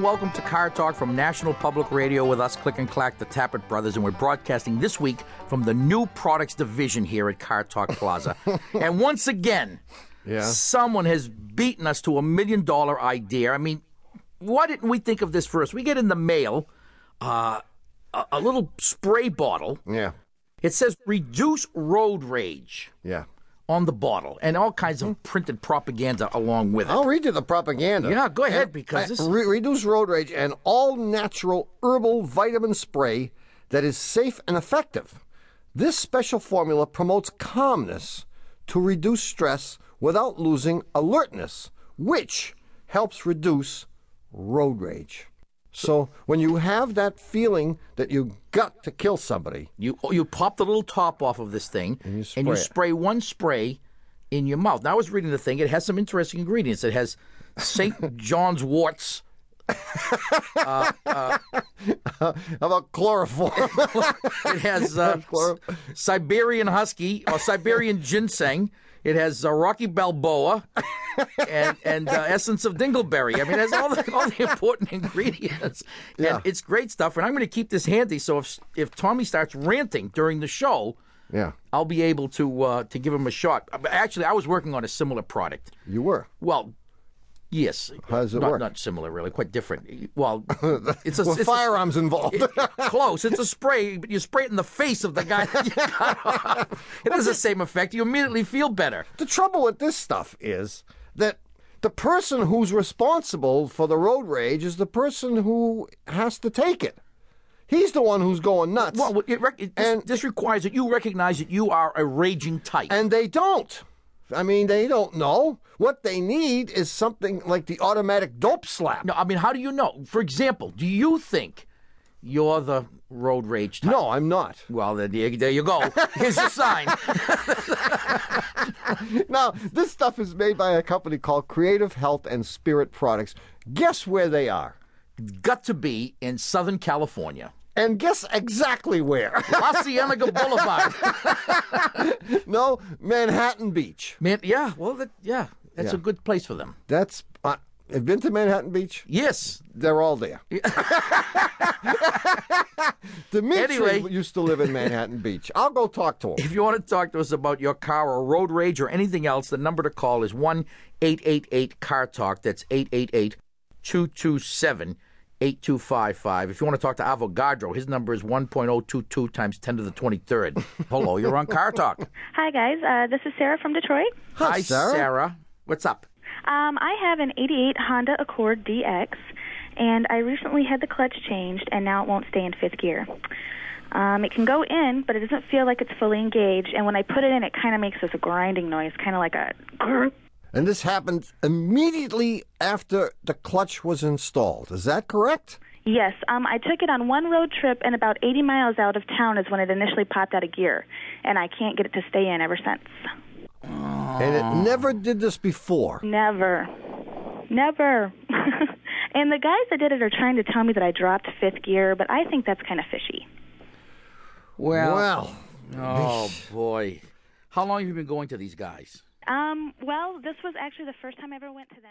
and welcome to Car Talk from National Public Radio with us, Click and Clack, the Tappet Brothers, and we're broadcasting this week from the new products division here at Car Talk Plaza. and once again, Yeah. someone has beaten us to a million dollar idea. I mean, why didn't we think of this first? We get in the mail uh, a, a little spray bottle. Yeah. It says reduce road rage Yeah. On the bottle and all kinds of hmm. printed propaganda along with it. I'll read you the propaganda. Yeah, go ahead, And- because this- re- reduce road rage and all natural herbal vitamin spray that is safe and effective. This special formula promotes calmness to reduce stress without losing alertness, which helps reduce road rage. So when you have that feeling that you got to kill somebody, You you pop the little top off of this thing and you spray it. spray one spray in your mouth. Now I was reading the thing; it has some interesting ingredients. It has Saint John's worts. how about chloroform? It has uh, Siberian husky or Siberian ginseng. It has uh, Rocky Balboa and and uh, essence of dingleberry. I mean, it has all the all the important ingredients, Yeah. and it's great stuff. And I'm going to keep this handy, so if if Tommy starts ranting during the show, yeah, I'll be able to uh, to give him a shot. Actually, I was working on a similar product. you were. Well, yes. How does it not, work? Not similar, really. Quite different. Well, it's a With it's a- firearms involved. close. It's a spray, but you spray it in the face of the guy that you got off. It has the same effect. You immediately feel better. The trouble with this stuff is that the person who's responsible for the road rage is the person who has to take it. He's the one who's going nuts. Well, it, rec- it, this, And- this requires that you recognize that you are a raging type. and they don't. I mean, they don't know. What they need is something like the automatic dope slap. no, I mean, how do you know? For example, do you think you're the road rage type? No, I'm not. Well, then, there there you go. Here's your sign. Now, this stuff is made by a company called Creative Health and Spirit Products. Guess where they are? Got to be in Southern California. And guess exactly where? La Cienega Boulevard. no, Manhattan Beach. Man, yeah, well, that, yeah, that's Yeah. a good place for them. That's. Uh, have been to Manhattan Beach? Yes. They're all there. Dimitri Anyway. used to live in Manhattan Beach. I'll go talk to him. If you want to talk to us about your car or road rage or anything else, the number to call is one eight eight eight Car Talk. That's 888 227 8255. If you want to talk to Avogadro, his number is 1.022 times 10 to the 23rd. Hello, you're on Car Talk. Hi, guys. Uh, this is Sarah from Detroit. Hi, Sarah. What's up? Um, I have an 88 Honda Accord DX, and I recently had the clutch changed, and now it won't stay in fifth gear. Um, it can go in, but it doesn't feel like it's fully engaged, and when I put it in, it kind of makes this grinding noise, kind of like a grr. And this happened immediately after the clutch was installed. Is that correct? Yes, um, I took it on one road trip, and about 80 miles out of town is when it initially popped out of gear, and I can't get it to stay in ever since. And it never did this before. Never. Never. and the guys that did it are trying to tell me that I dropped fifth gear, but I think that's kind of fishy. Well, Well, oh boy. How long have you been going to these guys? Um, well, this was actually the first time I ever went to them.